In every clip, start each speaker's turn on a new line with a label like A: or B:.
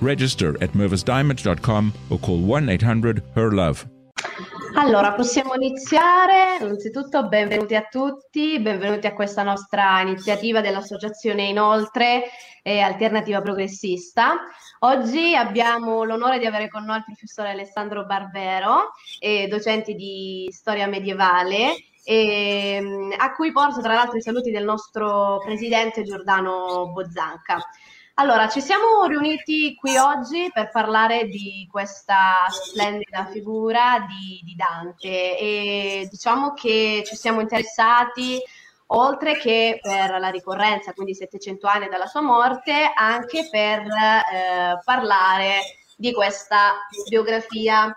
A: Register at mervisdiamond.com or call 1 800 HER LOVE.
B: Allora, possiamo iniziare. Innanzitutto, benvenuti a tutti, benvenuti a questa nostra iniziativa dell'Associazione Inoltre e Alternativa Progressista. Oggi abbiamo l'onore di avere con noi il professore Alessandro Barbero, eh, docente di storia medievale, e, a cui porto tra l'altro i saluti del nostro presidente Giordano Bozzanca. Allora, ci siamo riuniti qui oggi per parlare di questa splendida figura di, di, Dante e diciamo che ci siamo interessati, oltre che per la ricorrenza, quindi 700 anni dalla sua morte, anche per eh, parlare di questa biografia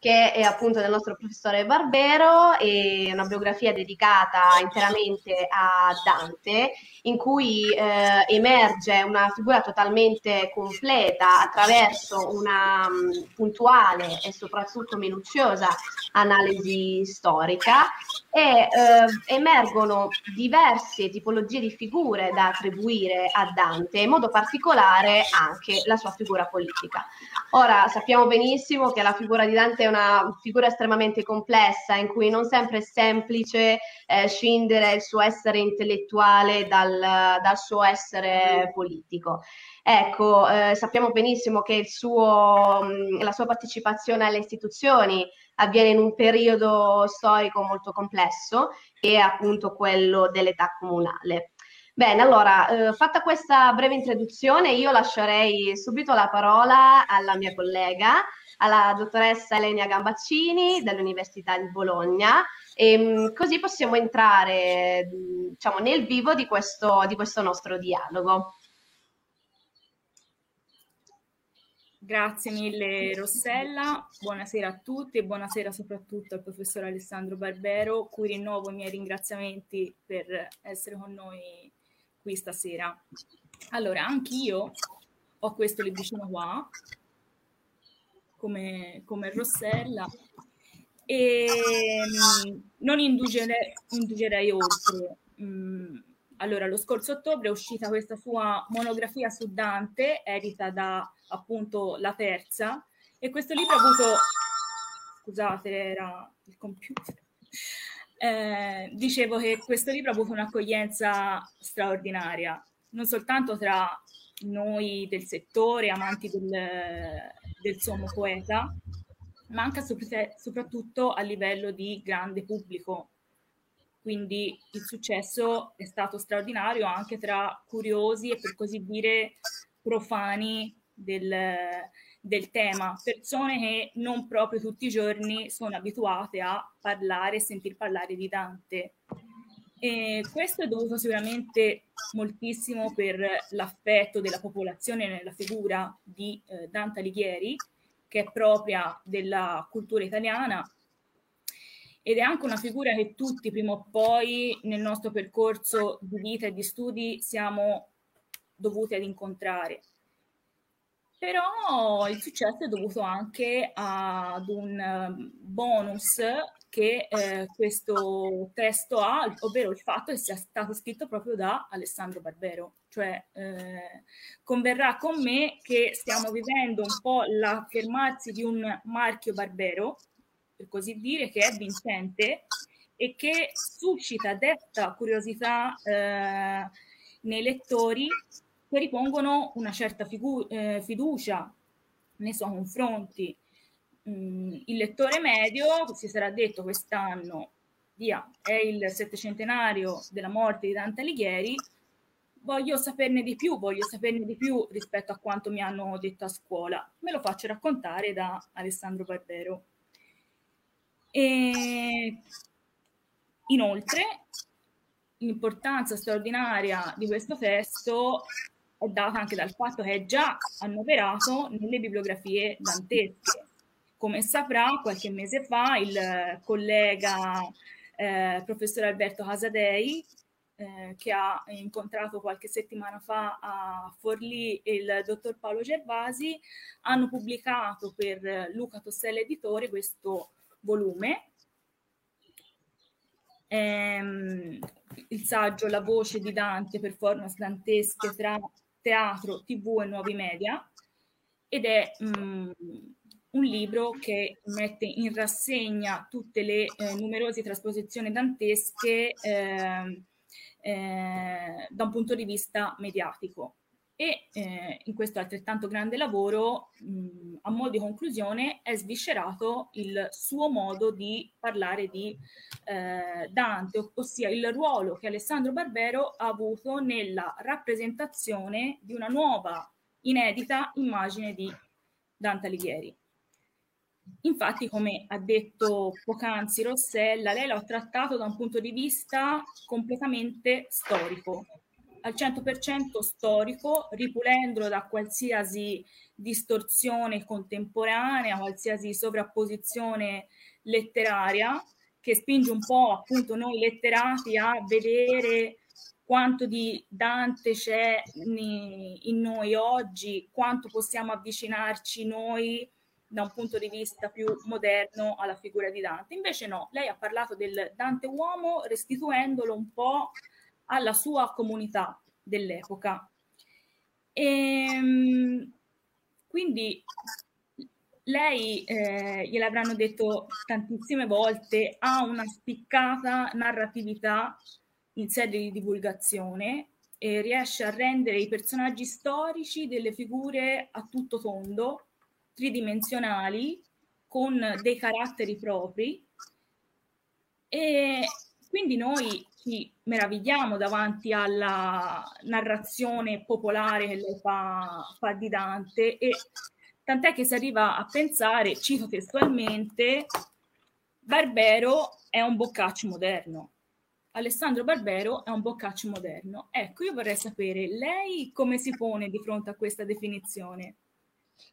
B: che è appunto del nostro professore Barbero, è una biografia dedicata interamente a Dante, in cui eh, emerge una figura totalmente completa attraverso una um, puntuale e soprattutto minuziosa analisi storica e eh, emergono diverse tipologie di figure da attribuire a Dante, in modo particolare anche la sua figura politica. Ora sappiamo benissimo che la figura di Dante è una figura estremamente complessa in cui non sempre è semplice eh, scindere il suo essere intellettuale dal, dal suo essere politico. Ecco, eh, sappiamo benissimo che suo, la sua partecipazione alle istituzioni avviene in un periodo storico molto complesso, che è appunto quello dell'età comunale. Bene, allora, eh, fatta questa breve introduzione, io lascerei subito la parola alla mia collega, alla dottoressa Elenia Gambaccini dell'Università di Bologna, e ehm, così possiamo entrare diciamo, nel vivo di questo, di questo nostro dialogo.
C: Grazie mille Rossella, buonasera a tutti e buonasera soprattutto al professor Alessandro Barbero, cui rinnovo i miei ringraziamenti per essere con noi qui stasera. Allora, anch'io ho questo libricino qua, come, come Rossella, e mm, non indugerei, indugerei oltre. Mm, allora, lo scorso ottobre è uscita questa sua monografia su Dante, edita da appunto La Terza, e questo libro ha avuto, scusate, era il computer, eh, dicevo che questo libro ha avuto un'accoglienza straordinaria, non soltanto tra noi del settore, amanti del, del sommo poeta, ma anche soprattutto a livello di grande pubblico. Quindi il successo è stato straordinario anche tra curiosi e per così dire profani del, del tema, persone che non proprio tutti i giorni sono abituate a parlare e sentir parlare di Dante. E questo è dovuto sicuramente moltissimo per l'affetto della popolazione nella figura di eh, Dante Alighieri, che è propria della cultura italiana ed è anche una figura che tutti prima o poi nel nostro percorso di vita e di studi siamo dovuti ad incontrare però il successo è dovuto anche ad un ehm, bonus che eh, questo testo ha, ovvero il fatto che sia stato scritto proprio da Alessandro Barbero. Cioè, eh, converrà con me che stiamo vivendo un po' l'affermarsi di un marchio Barbero, per così dire, che è vincente e che suscita detta curiosità eh, nei lettori che ripongono una certa figu- eh, fiducia nei suoi confronti. mm, il lettore medio si sarà detto quest'anno, via, è il settecentenario della morte di Dante Alighieri, voglio saperne di più, voglio saperne di più rispetto a quanto mi hanno detto a scuola. Me lo faccio raccontare da Alessandro Barbero. E inoltre, l'importanza straordinaria di questo testo è data anche dal fatto che è già annoverato nelle bibliografie dantesche. Come saprà, qualche mese fa il collega eh, professor Alberto Casadei, eh, che ha incontrato qualche settimana fa a Forlì il dottor Paolo Gervasi, hanno pubblicato per Luca Tossella Editore questo volume. Ehm, il saggio La voce di Dante, performance dantesche tra teatro, tv e nuovi media ed è mh, mm, un libro che mette in rassegna tutte le eh, numerose trasposizioni dantesche eh, eh, da un punto di vista mediatico e eh, in questo altrettanto grande lavoro, mh, a modo di conclusione, è sviscerato il suo modo di parlare di eh, Dante, ossia il ruolo che Alessandro Barbero ha avuto nella rappresentazione di una nuova, inedita immagine di Dante Alighieri. Infatti, come ha detto poc'anzi Rossella, lei l'ha trattato da un punto di vista completamente storico, al 100% storico, ripulendolo da qualsiasi distorsione contemporanea, qualsiasi sovrapposizione letteraria, che spinge un po' appunto noi letterati a vedere quanto di Dante c'è in noi oggi, quanto possiamo avvicinarci noi da un punto di vista più moderno alla figura di Dante. Invece no, lei ha parlato del Dante uomo restituendolo un po' alla sua comunità dell'epoca. E, ehm, quindi lei, eh, gliel'avranno detto tantissime volte, ha una spiccata narratività in sede di divulgazione e riesce a rendere i personaggi storici delle figure a tutto tondo, tridimensionali, con dei caratteri propri. E quindi noi ci meravigliamo davanti alla narrazione popolare che lei fa, fa di Dante e tant'è che si arriva a pensare, cito testualmente, Barbero è un boccaccio moderno. Alessandro Barbero è un boccaccio moderno. Ecco, io vorrei sapere, lei come si pone di fronte a questa definizione?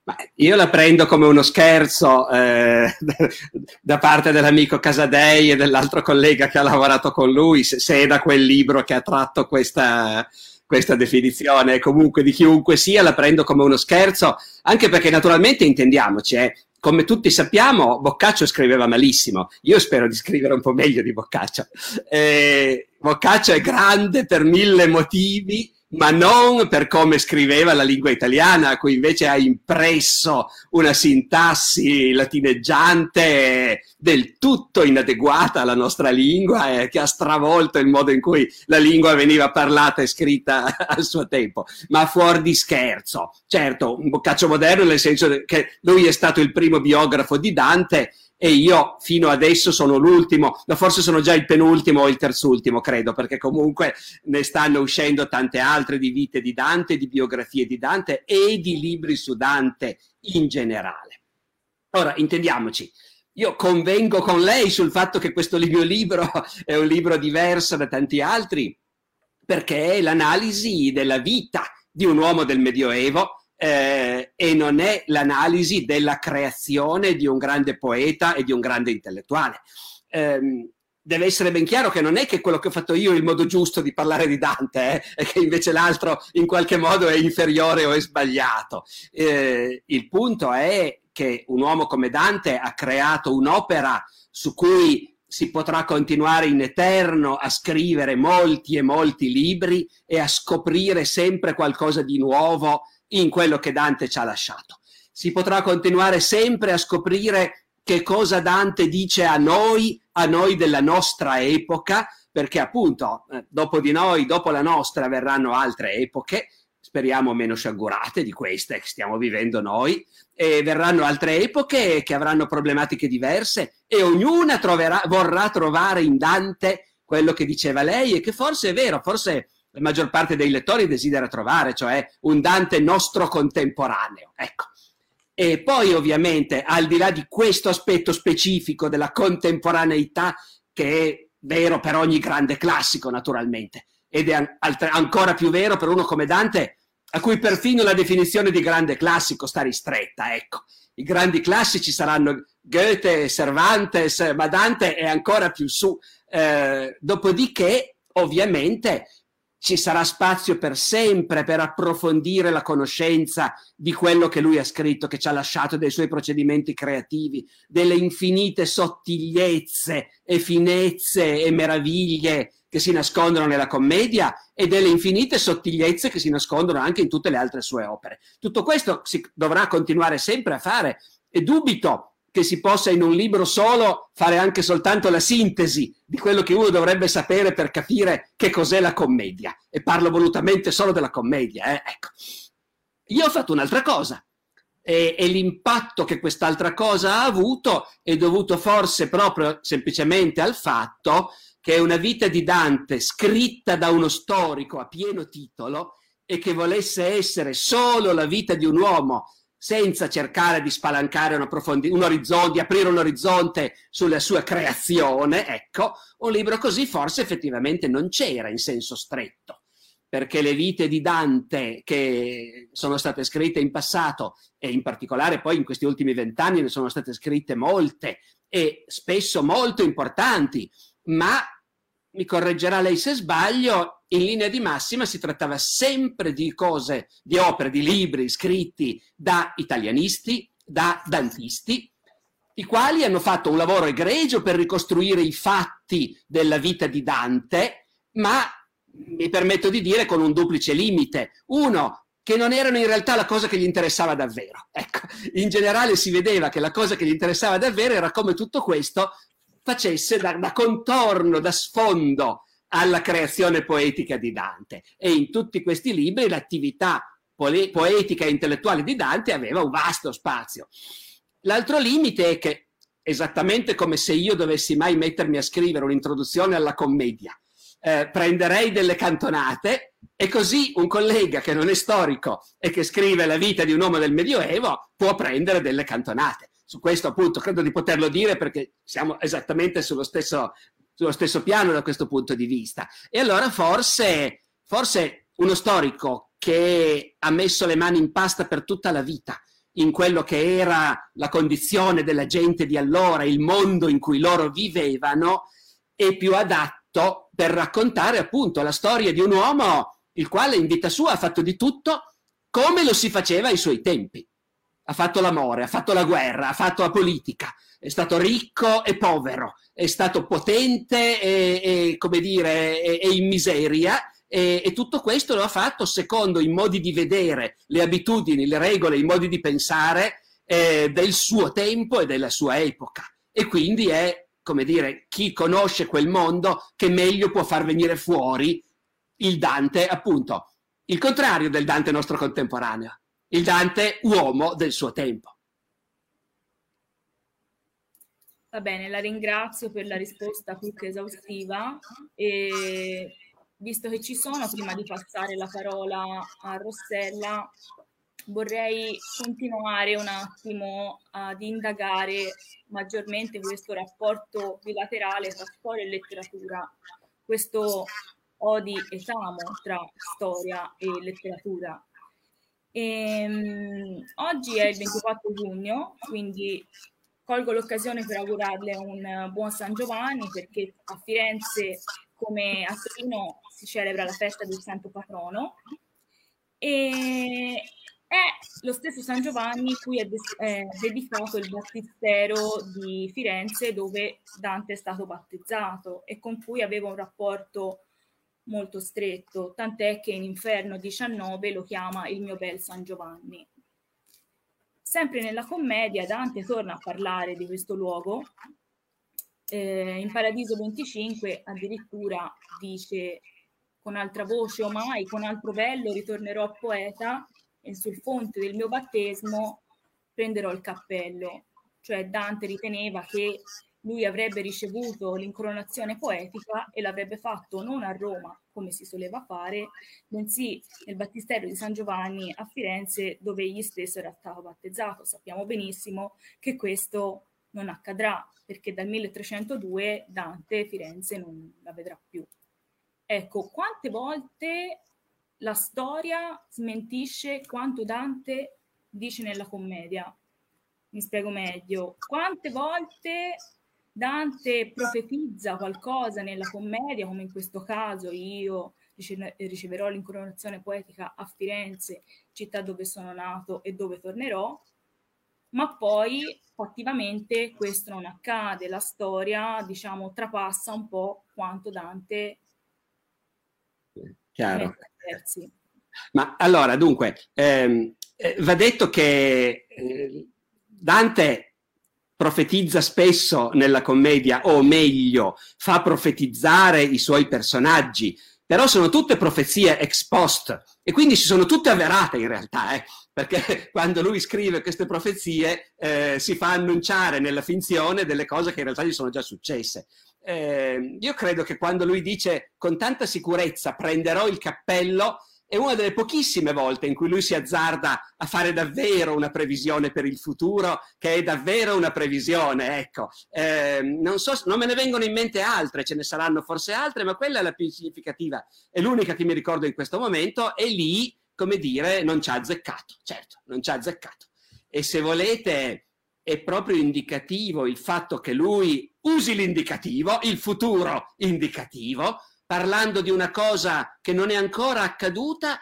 D: Ma io la prendo come uno scherzo eh, da parte dell'amico Casadei e dell'altro collega che ha lavorato con lui, se, se è da quel libro che ha tratto questa, questa definizione, comunque di chiunque sia, la prendo come uno scherzo, anche perché naturalmente intendiamoci, eh, come tutti sappiamo, Boccaccio scriveva malissimo. Io spero di scrivere un po' meglio di Boccaccio. Eh, Boccaccio è grande per mille motivi, ma non per come scriveva la lingua italiana, a cui invece ha impresso una sintassi latineggiante del tutto inadeguata alla nostra lingua e che ha stravolto il modo in cui la lingua veniva parlata e scritta al suo tempo, ma fuori di scherzo. Certo, un boccaccio moderno nel senso che lui è stato il primo biografo di Dante e io fino adesso sono l'ultimo, forse sono già il penultimo o il terzultimo, credo, perché comunque ne stanno uscendo tante altre di vite di Dante, di biografie di Dante e di libri su Dante in generale. Ora, intendiamoci, io convengo con lei sul fatto che questo mio libro è un libro diverso da tanti altri, perché è l'analisi della vita di un uomo del Medioevo eh, e non è l'analisi della creazione di un grande poeta e di un grande intellettuale. Eh, deve essere ben chiaro che non è che quello che ho fatto io è il modo giusto di parlare di Dante eh, e che invece l'altro in qualche modo è inferiore o è sbagliato. Eh, il punto è che un uomo come Dante ha creato un'opera su cui si potrà continuare in eterno a scrivere molti e molti libri e a scoprire sempre qualcosa di nuovo in quello che Dante ci ha lasciato. Si potrà continuare sempre a scoprire che cosa Dante dice a noi, a noi della nostra epoca, perché appunto eh, dopo di noi, dopo la nostra, verranno altre epoche speriamo meno sciagurate di queste che stiamo vivendo noi, e verranno altre epoche che avranno problematiche diverse e ognuna troverà, vorrà trovare in Dante quello che diceva lei e che forse è vero, forse la maggior parte dei lettori desidera trovare, cioè un Dante nostro contemporaneo. Ecco. E poi ovviamente, al di là di questo aspetto specifico della contemporaneità, che è vero per ogni grande classico naturalmente, ed è ancora più vero per uno come Dante, a cui perfino la definizione di grande classico sta ristretta, ecco. I grandi classici saranno Goethe, Cervantes, ma Dante è ancora più su. Eh, dopodiché, ovviamente, ci sarà spazio per sempre per approfondire la conoscenza di quello che lui ha scritto, che ci ha lasciato dei suoi procedimenti creativi, delle infinite sottigliezze e finezze e meraviglie che si nascondono nella commedia e delle infinite sottigliezze che si nascondono anche in tutte le altre sue opere. Tutto questo si dovrà continuare sempre a fare e dubito che si possa in un libro solo fare anche soltanto la sintesi di quello che uno dovrebbe sapere per capire che cos'è la commedia. E parlo volutamente solo della commedia. Eh? Ecco. Io ho fatto un'altra cosa e, e l'impatto che quest'altra cosa ha avuto è dovuto forse proprio semplicemente al fatto che è una vita di Dante scritta da uno storico a pieno titolo e che volesse essere solo la vita di un uomo senza cercare di spalancare un, un orizzonte, di aprire un orizzonte sulla sua creazione, ecco, un libro così forse effettivamente non c'era in senso stretto, perché le vite di Dante che sono state scritte in passato e in particolare poi in questi ultimi vent'anni ne sono state scritte molte e spesso molto importanti, ma mi correggerà lei se sbaglio, in linea di massima si trattava sempre di cose, di opere, di libri scritti da italianisti, da dantisti, i quali hanno fatto un lavoro egregio per ricostruire i fatti della vita di Dante, ma mi permetto di dire con un duplice limite. Uno, che non erano in realtà la cosa che gli interessava davvero. Ecco, in generale si vedeva che la cosa che gli interessava davvero era come tutto questo facesse da, da contorno, da sfondo alla creazione poetica di Dante. E in tutti questi libri l'attività poetica e intellettuale di Dante aveva un vasto spazio. L'altro limite è che, esattamente come se io dovessi mai mettermi a scrivere un'introduzione alla commedia, eh, prenderei delle cantonate e così un collega che non è storico e che scrive la vita di un uomo del Medioevo può prendere delle cantonate su questo appunto credo di poterlo dire perché siamo esattamente sullo stesso, sullo stesso piano da questo punto di vista. E allora forse, forse uno storico che ha messo le mani in pasta per tutta la vita in quello che era la condizione della gente di allora, il mondo in cui loro vivevano, è più adatto per raccontare appunto la storia di un uomo il quale in vita sua ha fatto di tutto come lo si faceva ai suoi tempi ha fatto l'amore, ha fatto la guerra, ha fatto la politica, è stato ricco e povero, è stato potente e, e come dire, e, e in miseria. E, e, tutto questo lo ha fatto secondo i modi di vedere, le abitudini, le regole, i modi di pensare eh, del suo tempo e della sua epoca. E quindi è, come dire, chi conosce quel mondo che meglio può far venire fuori il Dante, appunto, il contrario del Dante nostro contemporaneo il Dante uomo del suo tempo.
C: Va bene, la ringrazio per la risposta più che esaustiva e visto che ci sono, prima di passare la parola a Rossella, vorrei continuare un attimo ad indagare maggiormente questo rapporto bilaterale tra storia e letteratura, questo odi e tamo tra storia e letteratura. E, um, oggi è il 24 giugno, quindi colgo l'occasione per augurarle un buon San Giovanni perché a Firenze come a Torino si celebra la festa del santo patrono e è lo stesso San Giovanni cui è, è dedicato il battistero di Firenze dove Dante è stato battezzato e con cui aveva un rapporto molto stretto, tant'è che in Inferno 19 lo chiama il mio bel San Giovanni. Sempre nella commedia Dante torna a parlare di questo luogo. Eh, in Paradiso 25 addirittura dice con altra voce o mai con altro bello ritornerò poeta e sul fonte del mio battesimo prenderò il cappello. Cioè Dante riteneva che lui avrebbe ricevuto l'incoronazione poetica e l'avrebbe fatto non a Roma, come si soleva fare, bensì nel battistero di San Giovanni a Firenze, dove egli stesso era stato battezzato. Sappiamo benissimo che questo non accadrà, perché dal 1302 Dante Firenze non la vedrà più. Ecco, quante volte la storia smentisce quanto Dante dice nella commedia? Mi spiego meglio. Quante volte Dante profetizza qualcosa nella commedia, come in questo caso io riceverò l'incoronazione poetica a Firenze, città dove sono nato e dove tornerò, ma poi fattivamente questo non accade, la storia diciamo trapassa un po' quanto Dante
D: Chiaro. Ma allora, dunque, ehm, eh, va detto che eh, Dante profetizza spesso nella commedia, o meglio, fa profetizzare i suoi personaggi, però sono tutte profezie ex post e quindi si sono tutte avverate in realtà, eh? perché quando lui scrive queste profezie eh, si fa annunciare nella finzione delle cose che in realtà gli sono già successe. Eh, io credo che quando lui dice con tanta sicurezza prenderò il cappello, è una delle pochissime volte in cui lui si azzarda a fare davvero una previsione per il futuro, che è davvero una previsione, ecco. Eh, non, so, non me ne vengono in mente altre, ce ne saranno forse altre, ma quella è la più significativa, è l'unica che mi ricordo in questo momento, e lì, come dire, non ci ha azzeccato, certo, non ci ha azzeccato. E se volete, è proprio indicativo il fatto che lui usi l'indicativo, il futuro indicativo, parlando di una cosa che non è ancora accaduta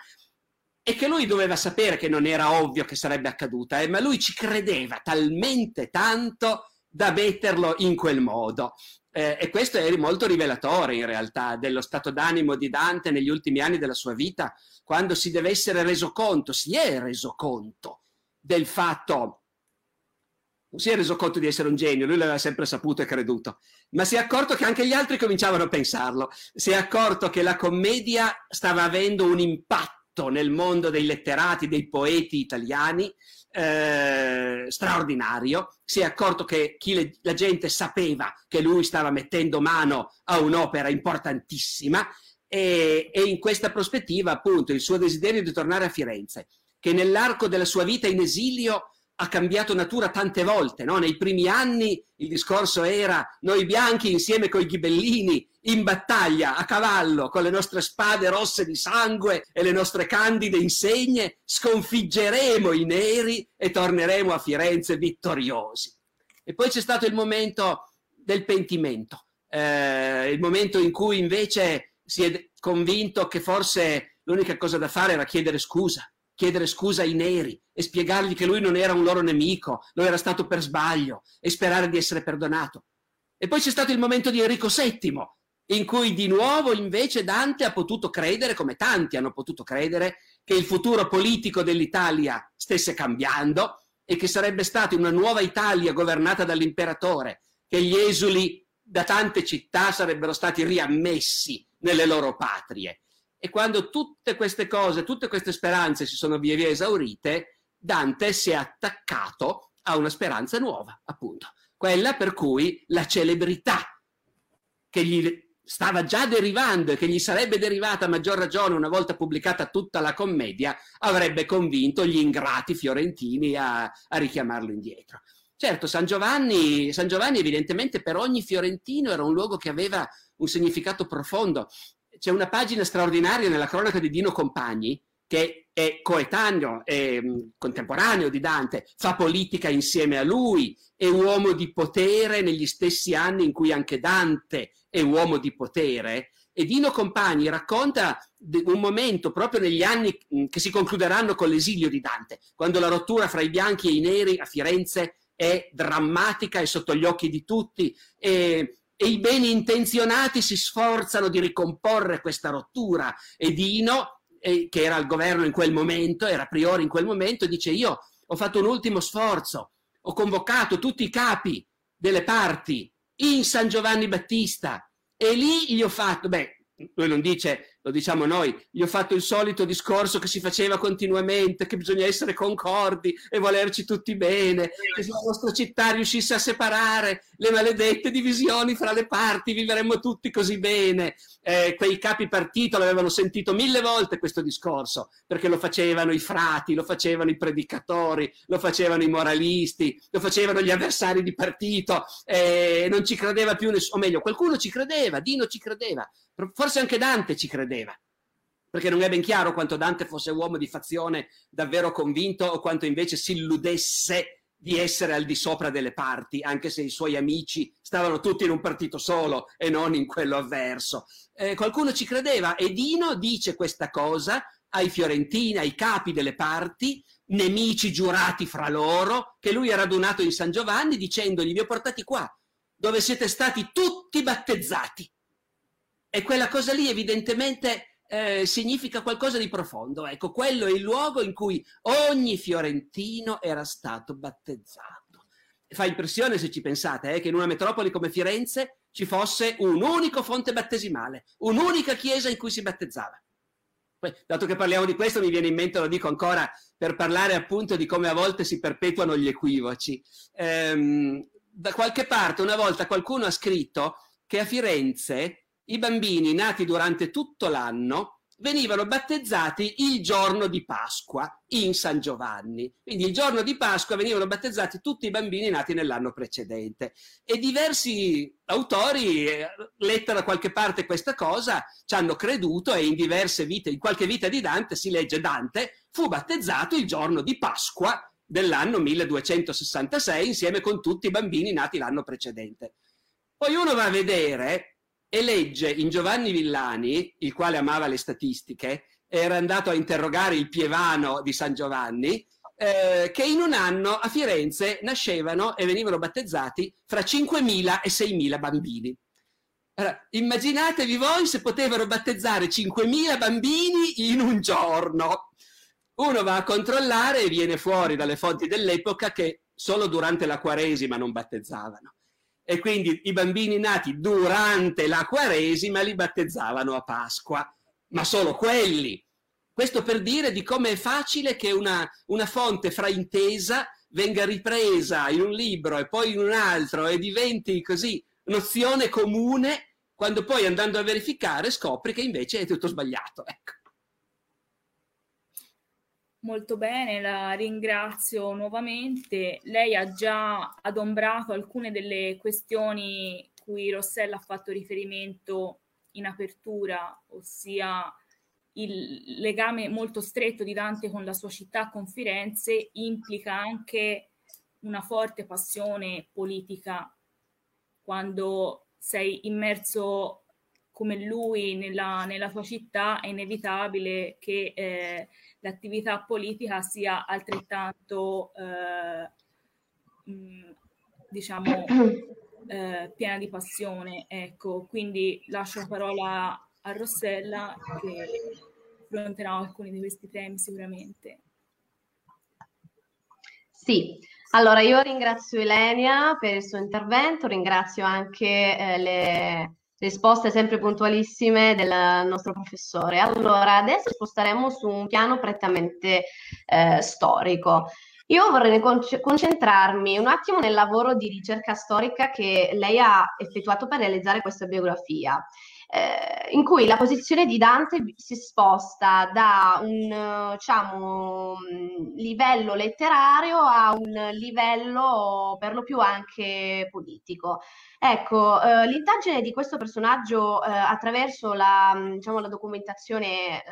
D: e che lui doveva sapere che non era ovvio che sarebbe accaduta, eh, ma lui ci credeva talmente tanto da metterlo in quel modo. Eh, e questo è molto rivelatore in realtà dello stato d'animo di Dante negli ultimi anni della sua vita, quando si deve essere reso conto, si è reso conto del fatto non si è reso conto di essere un genio, lui l'aveva sempre saputo e creduto, ma si è accorto che anche gli altri cominciavano a pensarlo, si è accorto che la commedia stava avendo un impatto nel mondo dei letterati, dei poeti italiani, eh, straordinario, si è accorto che le, la gente sapeva che lui stava mettendo mano a un'opera importantissima e, e in questa prospettiva appunto il suo desiderio di tornare a Firenze, che nell'arco della sua vita in esilio ha cambiato natura tante volte. No? Nei primi anni il discorso era noi bianchi insieme con i ghibellini in battaglia a cavallo con le nostre spade rosse di sangue e le nostre candide insegne sconfiggeremo i neri e torneremo a Firenze vittoriosi. E poi c'è stato il momento del pentimento, eh, il momento in cui invece si è convinto che forse l'unica cosa da fare era chiedere scusa chiedere scusa ai neri e spiegargli che lui non era un loro nemico, lo era stato per sbaglio e sperare di essere perdonato. E poi c'è stato il momento di Enrico VII, in cui di nuovo invece Dante ha potuto credere, come tanti hanno potuto credere, che il futuro politico dell'Italia stesse cambiando e che sarebbe stata una nuova Italia governata dall'imperatore, che gli esuli da tante città sarebbero stati riammessi nelle loro patrie e quando tutte queste cose, tutte queste speranze si sono via via esaurite, Dante si è attaccato a una speranza nuova, appunto, quella per cui la celebrità che gli stava già derivando e che gli sarebbe derivata a maggior ragione una volta pubblicata tutta la commedia, avrebbe convinto gli ingrati fiorentini a, a richiamarlo indietro. Certo, San Giovanni, San Giovanni evidentemente per ogni fiorentino era un luogo che aveva un significato profondo c'è una pagina straordinaria nella cronaca di Dino Compagni, che è coetaneo, è mm, contemporaneo di Dante, fa politica insieme a lui, è uomo di potere negli stessi anni in cui anche Dante è uomo di potere. E Dino Compagni racconta un momento proprio negli anni mm, che si concluderanno con l'esilio di Dante, quando la rottura fra i bianchi e i neri a Firenze è drammatica e sotto gli occhi di tutti. E e i beni intenzionati si sforzano di ricomporre questa rottura. E Dino, eh, che era al governo in quel momento, era priore in quel momento, dice io ho fatto un ultimo sforzo, ho convocato tutti i capi delle parti in San Giovanni Battista. E lì gli ho fatto, beh, lui non dice lo diciamo noi, gli ho fatto il solito discorso che si faceva continuamente, che bisogna essere concordi e volerci tutti bene, che se la nostra città riuscisse a separare le maledette divisioni fra le parti, vivremmo tutti così bene. Eh, quei capi partito l'avevano sentito mille volte questo discorso, perché lo facevano i frati, lo facevano i predicatori, lo facevano i moralisti, lo facevano gli avversari di partito, eh, non ci credeva più nessuno, o meglio, qualcuno ci credeva, Dino ci credeva, forse anche Dante ci credeva, perché non è ben chiaro quanto Dante fosse uomo di fazione davvero convinto o quanto invece si illudesse di essere al di sopra delle parti, anche se i suoi amici stavano tutti in un partito solo e non in quello avverso. Eh, qualcuno ci credeva e Dino dice questa cosa ai fiorentini, ai capi delle parti, nemici giurati fra loro, che lui ha radunato in San Giovanni dicendogli vi ho portati qua, dove siete stati tutti battezzati e quella cosa lì evidentemente eh, significa qualcosa di profondo. Ecco, quello è il luogo in cui ogni fiorentino era stato battezzato. Fa impressione se ci pensate eh, che in una metropoli come Firenze ci fosse un unico fonte battesimale, un'unica chiesa in cui si battezzava. Poi, dato che parliamo di questo, mi viene in mente, lo dico ancora, per parlare appunto di come a volte si perpetuano gli equivoci. Ehm, da qualche parte una volta qualcuno ha scritto che a Firenze i bambini nati durante tutto l'anno venivano battezzati il giorno di Pasqua in San Giovanni. Quindi il giorno di Pasqua venivano battezzati tutti i bambini nati nell'anno precedente. E diversi autori, eh, letta da qualche parte questa cosa, ci hanno creduto e in diverse vite, in qualche vita di Dante si legge Dante fu battezzato il giorno di Pasqua dell'anno 1266 insieme con tutti i bambini nati l'anno precedente. Poi uno va a vedere e legge in Giovanni Villani, il quale amava le statistiche, era andato a interrogare il Pievano di San Giovanni, eh, che in un anno a Firenze nascevano e venivano battezzati fra 5.000 e 6.000 bambini. Allora, immaginatevi voi se potevano battezzare 5.000 bambini in un giorno. Uno va a controllare e viene fuori dalle fonti dell'epoca che solo durante la Quaresima non battezzavano e quindi i bambini nati durante la Quaresima li battezzavano a Pasqua, ma solo quelli. Questo per dire di come è facile che una, una fonte fraintesa venga ripresa in un libro e poi in un altro e diventi così nozione comune quando poi andando a verificare scopri che invece è tutto sbagliato. Ecco.
C: Molto bene, la ringrazio nuovamente. Lei ha già adombrato alcune delle questioni cui Rossella ha fatto riferimento in apertura, ossia il legame molto stretto di Dante con la sua città, con Firenze, implica anche una forte passione politica quando sei immerso come lui nella, nella tua città, è inevitabile che eh, l'attività politica sia altrettanto, eh, mh, diciamo, eh, piena di passione. Ecco, quindi lascio la parola a Rossella che affronterà alcuni di questi temi sicuramente.
B: Sì, allora io ringrazio Elenia per il suo intervento, ringrazio anche eh, le risposte sempre puntualissime del nostro professore. Allora, adesso sposteremo su un piano prettamente eh, storico. Io vorrei concentrarmi un attimo nel lavoro di ricerca storica che lei ha effettuato per realizzare questa biografia eh, in cui la posizione di Dante si sposta da un diciamo, livello letterario a un livello per lo più anche politico. Ecco, eh, l'indagine di questo personaggio eh, attraverso la, diciamo, la documentazione eh,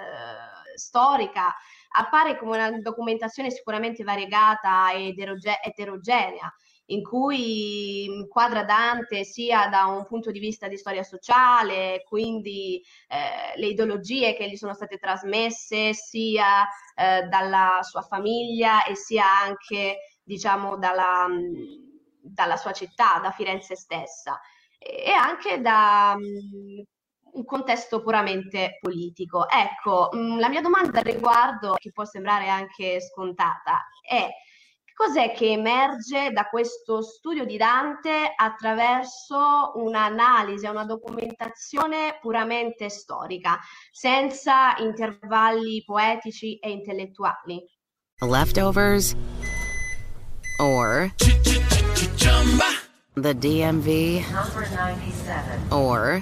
B: storica appare come una documentazione sicuramente variegata ed eterogenea in cui inquadra Dante sia da un punto di vista di storia sociale, quindi eh, le ideologie che gli sono state trasmesse, sia eh, dalla sua famiglia e sia anche, diciamo, dalla, dalla sua città, da Firenze stessa, e anche da un contesto puramente politico. Ecco, la mia domanda a riguardo, che può sembrare anche scontata, è Cos'è che emerge da questo studio di Dante attraverso un'analisi, una documentazione puramente storica, senza intervalli poetici e intellettuali?
E: Leftovers or the DMV or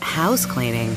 E: house cleaning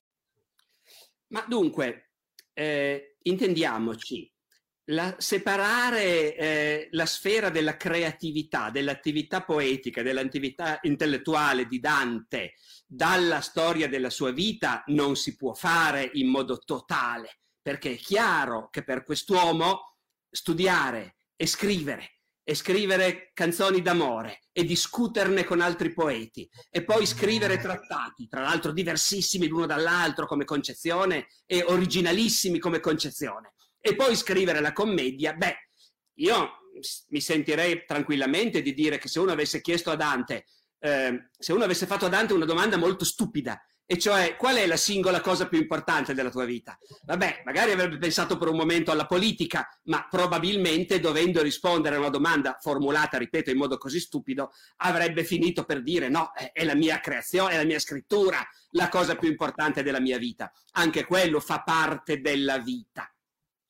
D: Ma dunque, eh, intendiamoci. La, separare eh, la sfera della creatività, dell'attività poetica, dell'attività intellettuale di Dante dalla storia della sua vita non si può fare in modo totale, perché è chiaro che per quest'uomo studiare e scrivere e scrivere canzoni d'amore e discuterne con altri poeti e poi scrivere trattati, tra l'altro diversissimi l'uno dall'altro come concezione e originalissimi come concezione. E poi scrivere la commedia, beh, io mi sentirei tranquillamente di dire che se uno avesse chiesto a Dante, eh, se uno avesse fatto a Dante una domanda molto stupida, e cioè qual è la singola cosa più importante della tua vita? Vabbè, magari avrebbe pensato per un momento alla politica, ma probabilmente dovendo rispondere a una domanda formulata, ripeto, in modo così stupido, avrebbe finito per dire no, è la mia creazione, è la mia scrittura, la cosa più importante della mia vita. Anche quello fa parte della vita.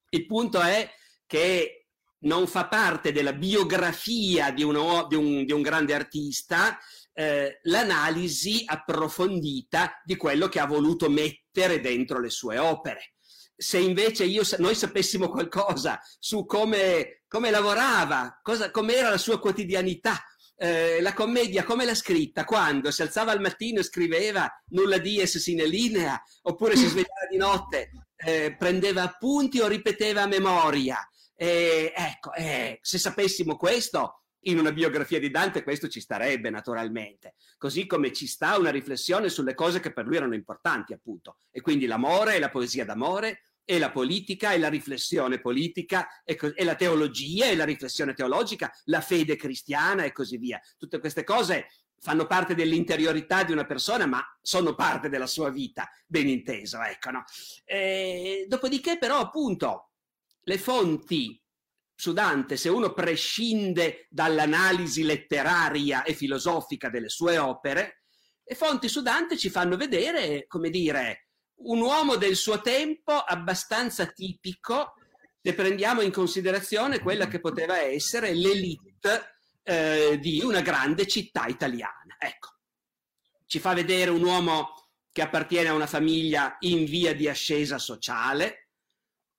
D: Il punto è che non fa parte della biografia di, uno, di, un, di un, grande artista eh, l'analisi approfondita di quello che ha voluto mettere dentro le sue opere. Se invece io, noi sapessimo qualcosa su come, come lavorava, cosa, com'era la sua quotidianità, eh, la commedia come l'ha scritta, quando si alzava al mattino e scriveva nulla dies sine linea, oppure si svegliava di notte eh, prendeva appunti o ripeteva a memoria. Eh, ecco, eh, se sapessimo questo, in una biografia di Dante questo ci starebbe naturalmente, così come ci sta una riflessione sulle cose che per lui erano importanti, appunto, e quindi l'amore e la poesia d'amore e la politica e la riflessione politica e, co- e, la teologia e la riflessione teologica, la fede cristiana e così via. Tutte queste cose fanno parte dell'interiorità di una persona, ma sono parte della sua vita, ben inteso, ecco, no? e, dopodiché però, appunto, le fonti su Dante, se uno prescinde dall'analisi letteraria e filosofica delle sue opere, le fonti su Dante ci fanno vedere, come dire, un uomo del suo tempo abbastanza tipico, se prendiamo in considerazione quella che poteva essere l'elite eh, di una grande città italiana. Ecco, ci fa vedere un uomo che appartiene a una famiglia in via di ascesa sociale,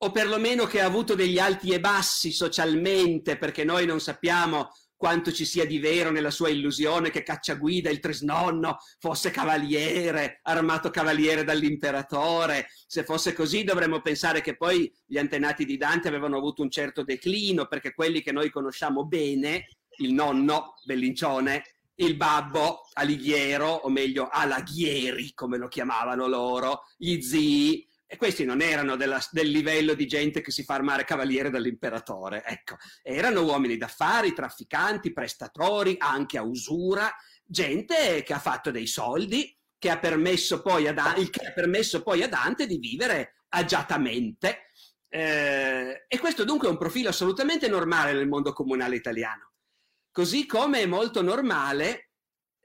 D: o perlomeno che ha avuto degli alti e bassi socialmente, perché noi non sappiamo quanto ci sia di vero nella sua illusione che Cacciaguida, il trisnonno, fosse cavaliere, armato cavaliere dall'imperatore. Se fosse così dovremmo pensare che poi gli antenati di Dante avevano avuto un certo declino, perché quelli che noi conosciamo bene il nonno Bellincione, il babbo Alighiero, o meglio Alaghieri, come lo chiamavano loro, gli zii, e questi non erano della, del livello di gente che si fa armare cavaliere dall'imperatore, ecco, erano uomini d'affari, trafficanti, prestatori, anche a usura, gente che ha fatto dei soldi, che ha permesso poi a, da- che ha permesso poi a Dante di vivere agiatamente. Eh, e questo dunque è un profilo assolutamente normale nel mondo comunale italiano così come è molto normale,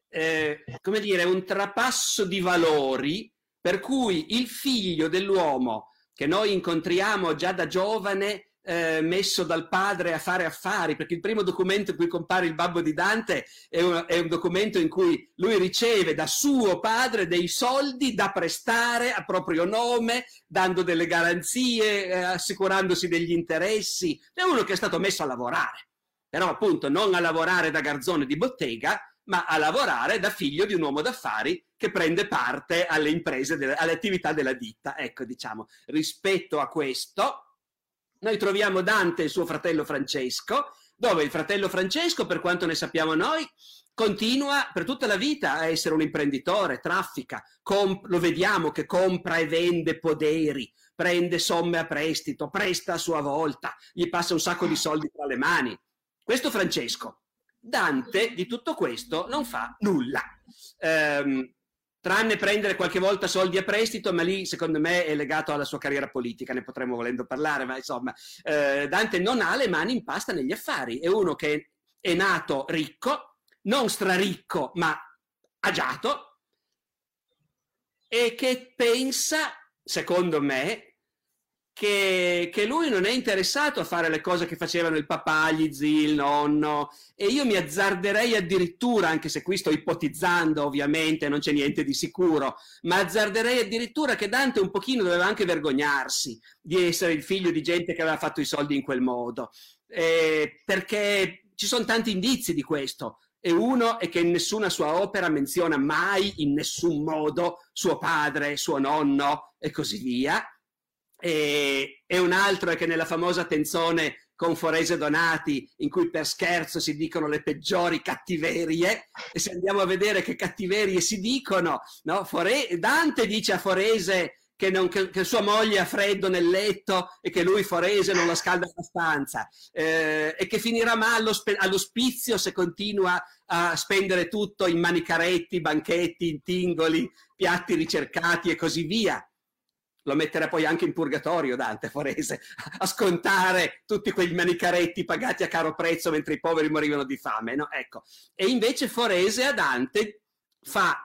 D: eh, come dire, un trapasso di valori per cui il figlio dell'uomo che noi incontriamo già da giovane eh, messo dal padre a fare affari, perché il primo documento in cui compare il babbo di Dante è un, è un documento in cui lui riceve da suo padre dei soldi da prestare a proprio nome, dando delle garanzie, eh, assicurandosi degli interessi. È uno che è stato messo a lavorare, però appunto non a lavorare da garzone di bottega, ma a lavorare da figlio di un uomo d'affari che prende parte alle imprese, delle, alle attività della ditta. Ecco, diciamo, rispetto a questo, noi troviamo Dante e il suo fratello Francesco, dove il fratello Francesco, per quanto ne sappiamo noi, continua per tutta la vita a essere un imprenditore, traffica, comp- lo vediamo che compra e vende poderi, prende somme a prestito, presta a sua volta, gli passa un sacco di soldi tra le mani. Questo Francesco. Dante di tutto questo non fa nulla. Ehm, tranne prendere qualche volta soldi a prestito, ma lì secondo me è legato alla sua carriera politica, ne potremmo volendo parlare, ma insomma, eh, Dante non ha le mani in pasta negli affari, è uno che è nato ricco, non straricco, ma agiato, e che pensa, secondo me, che, che, lui non è interessato a fare le cose che facevano il papà, gli zii, il nonno. E io mi azzarderei addirittura, anche se qui sto ipotizzando ovviamente, non c'è niente di sicuro, ma azzarderei addirittura che Dante un pochino doveva anche vergognarsi di essere il figlio di gente che aveva fatto i soldi in quel modo, eh, perché ci sono tanti indizi di questo. E uno è che nessuna sua opera menziona mai in nessun modo suo padre, suo nonno e così via e, e, un altro è che nella famosa tenzone con Forese Donati, in cui per scherzo si dicono le peggiori cattiverie, e se andiamo a vedere che cattiverie si dicono, no? Fore- Dante dice a Forese che, non, che, che, sua moglie ha freddo nel letto e che lui Forese non la scalda abbastanza eh, e che finirà male all'ospizio se continua a spendere tutto in manicaretti, banchetti, intingoli, piatti ricercati e così via lo metterà poi anche in purgatorio Dante Forese, a scontare tutti quei manicaretti pagati a caro prezzo mentre i poveri morivano di fame, no? Ecco. E invece Forese a Dante fa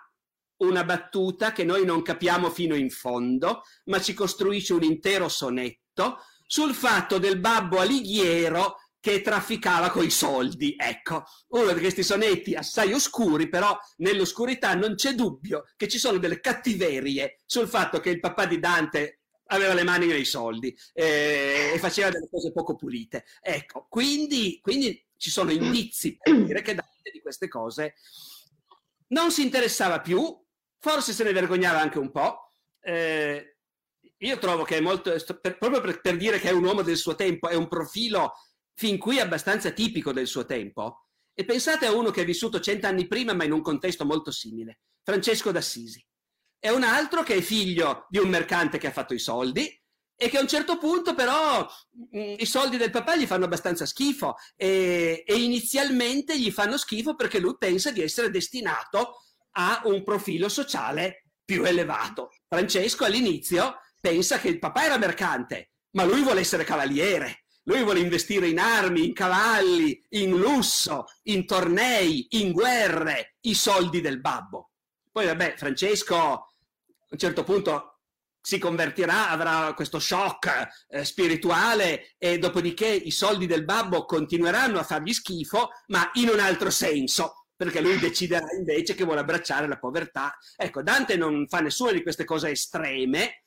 D: una battuta che noi non capiamo fino in fondo, ma ci costruisce un intero sonetto sul fatto del babbo Alighiero che trafficava coi soldi. Ecco, uno di questi sonetti assai oscuri, però nell'oscurità non c'è dubbio che ci sono delle cattiverie sul fatto che il papà di Dante aveva le mani nei soldi eh, e faceva delle cose poco pulite. Ecco, quindi, quindi ci sono indizi per dire che Dante di queste cose non si interessava più, forse se ne vergognava anche un po'. Eh, io trovo che è molto, per, proprio per, per dire che è un uomo del suo tempo, è un profilo fin qui abbastanza tipico del suo tempo. E pensate a uno che è vissuto cent'anni prima, ma in un contesto molto simile, Francesco d'Assisi. È un altro che è figlio di un mercante che ha fatto i soldi e che a un certo punto però mh, mm, i soldi del papà gli fanno abbastanza schifo e, e inizialmente gli fanno schifo perché lui pensa di essere destinato a un profilo sociale più elevato. Francesco all'inizio pensa che il papà era mercante, ma lui vuole essere cavaliere lui vuole investire in armi, in cavalli, in lusso, in tornei, in guerre, i soldi del babbo. Poi vabbè, Francesco a un certo punto si convertirà, avrà questo shock eh, spirituale e dopodiché i soldi del babbo continueranno a fargli schifo, ma in un altro senso, perché lui deciderà invece che vuole abbracciare la povertà. Ecco, Dante non fa nessuna di queste cose estreme,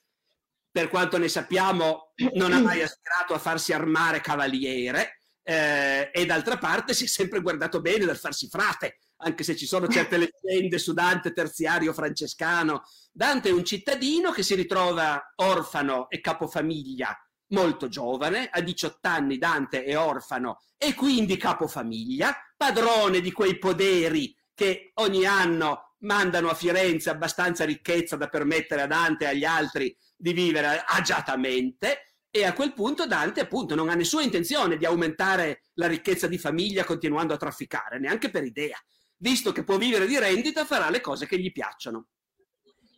D: per quanto ne sappiamo, non ha mai aspirato a farsi armare cavaliere eh, e d'altra parte si è sempre guardato bene dal farsi frate, anche se ci sono certe leggende su Dante terziario francescano. Dante è un cittadino che si ritrova orfano e capofamiglia molto giovane, a 18 anni Dante è orfano e quindi capofamiglia, padrone di quei poderi che ogni anno mandano a Firenze abbastanza ricchezza da permettere a Dante e agli altri di vivere agiatamente e a quel punto Dante appunto non ha nessuna intenzione di aumentare la ricchezza di famiglia continuando a trafficare, neanche per idea. Visto che può vivere di rendita, farà le cose che gli piacciono.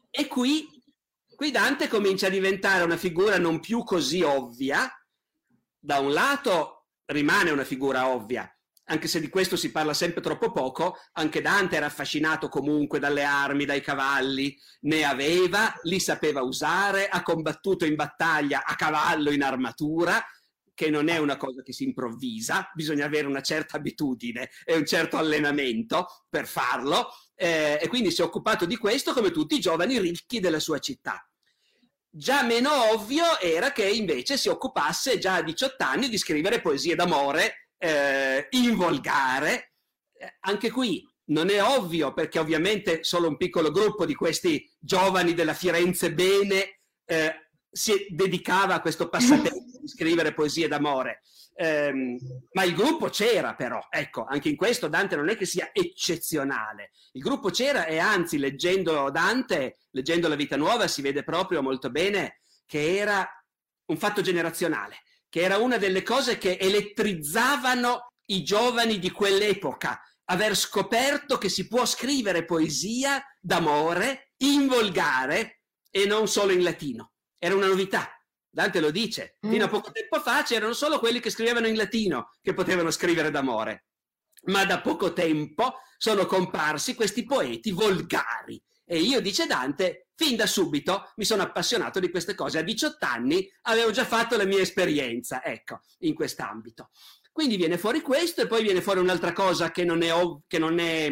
D: E qui, qui Dante comincia a diventare una figura non più così ovvia. Da un lato rimane una figura ovvia, anche se di questo si parla sempre troppo poco, anche Dante era affascinato comunque dalle armi, dai cavalli, ne aveva, li sapeva usare, ha combattuto in battaglia a cavallo in armatura, che non è una cosa che si improvvisa, bisogna avere una certa abitudine e un certo allenamento per farlo, eh, e quindi si è occupato di questo come tutti i giovani ricchi della sua città. Già meno ovvio era che invece si occupasse già a 18 anni di scrivere poesie d'amore eh, in volgare. Eh, anche qui non è ovvio perché ovviamente solo un piccolo gruppo di questi giovani della Firenze Bene eh, si dedicava a questo passatempo di scrivere poesie d'amore. Um, ma il gruppo c'era però, ecco, anche in questo Dante non è che sia eccezionale. Il gruppo c'era e anzi, leggendo Dante, leggendo la vita nuova, si vede proprio molto bene che era un fatto generazionale, che era una delle cose che elettrizzavano i giovani di quell'epoca, aver scoperto che si può scrivere poesia d'amore in volgare e non solo in latino. Era una novità. Dante lo dice, fino a mm. poco tempo fa c'erano solo quelli che scrivevano in latino che potevano scrivere d'amore, ma da poco tempo sono comparsi questi poeti volgari. E io, dice Dante, fin da subito mi sono appassionato di queste cose. A 18 anni avevo già fatto la mia esperienza, ecco, in quest'ambito. Quindi viene fuori questo e poi viene fuori un'altra cosa che non è, ov- che non è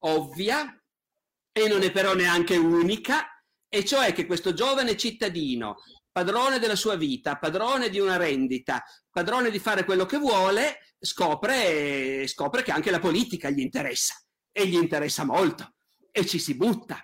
D: ovvia e non è però neanche unica, e cioè che questo giovane cittadino padrone della sua vita, padrone di una rendita, padrone di fare quello che vuole, scopre, scopre che anche la politica gli interessa e gli interessa molto e ci si butta.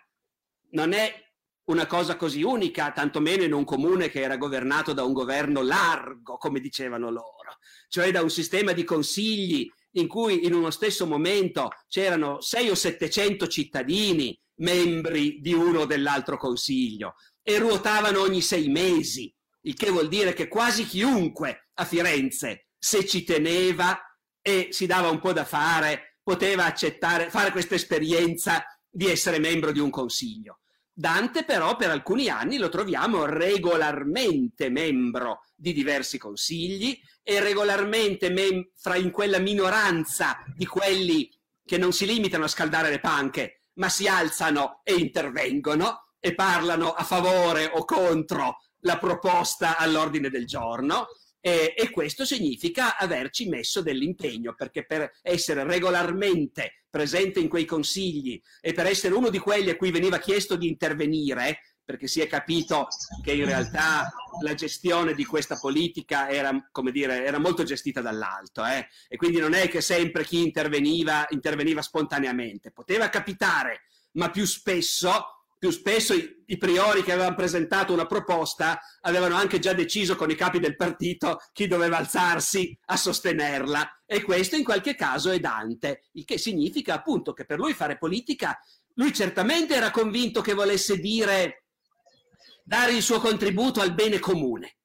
D: Non è una cosa così unica, tantomeno in un comune che era governato da un governo largo, come dicevano loro, cioè da un sistema di consigli in cui in uno stesso momento c'erano sei o settecento cittadini membri di uno o dell'altro consiglio e ruotavano ogni sei mesi, il che vuol dire che quasi chiunque a Firenze, se ci teneva e si dava un po' da fare, poteva accettare, fare questa esperienza di essere membro di un consiglio. Dante però per alcuni anni lo troviamo regolarmente membro di diversi consigli e regolarmente mem- fra in quella minoranza di quelli che non si limitano a scaldare le panche, ma si alzano e intervengono e parlano a favore o contro la proposta all'ordine del giorno. E, e, questo significa averci messo dell'impegno, perché per essere regolarmente presente in quei consigli e per essere uno di quelli a cui veniva chiesto di intervenire, perché si è capito che in realtà la gestione di questa politica era, dire, era molto gestita dall'alto, eh? e quindi non è che sempre chi interveniva interveniva spontaneamente, poteva capitare, ma più spesso più spesso i, i, priori che avevano presentato una proposta avevano anche già deciso con i capi del partito chi doveva alzarsi a sostenerla. E questo in qualche caso è Dante, il che significa appunto che per lui fare politica, lui certamente era convinto che volesse dire dare il suo contributo al bene comune,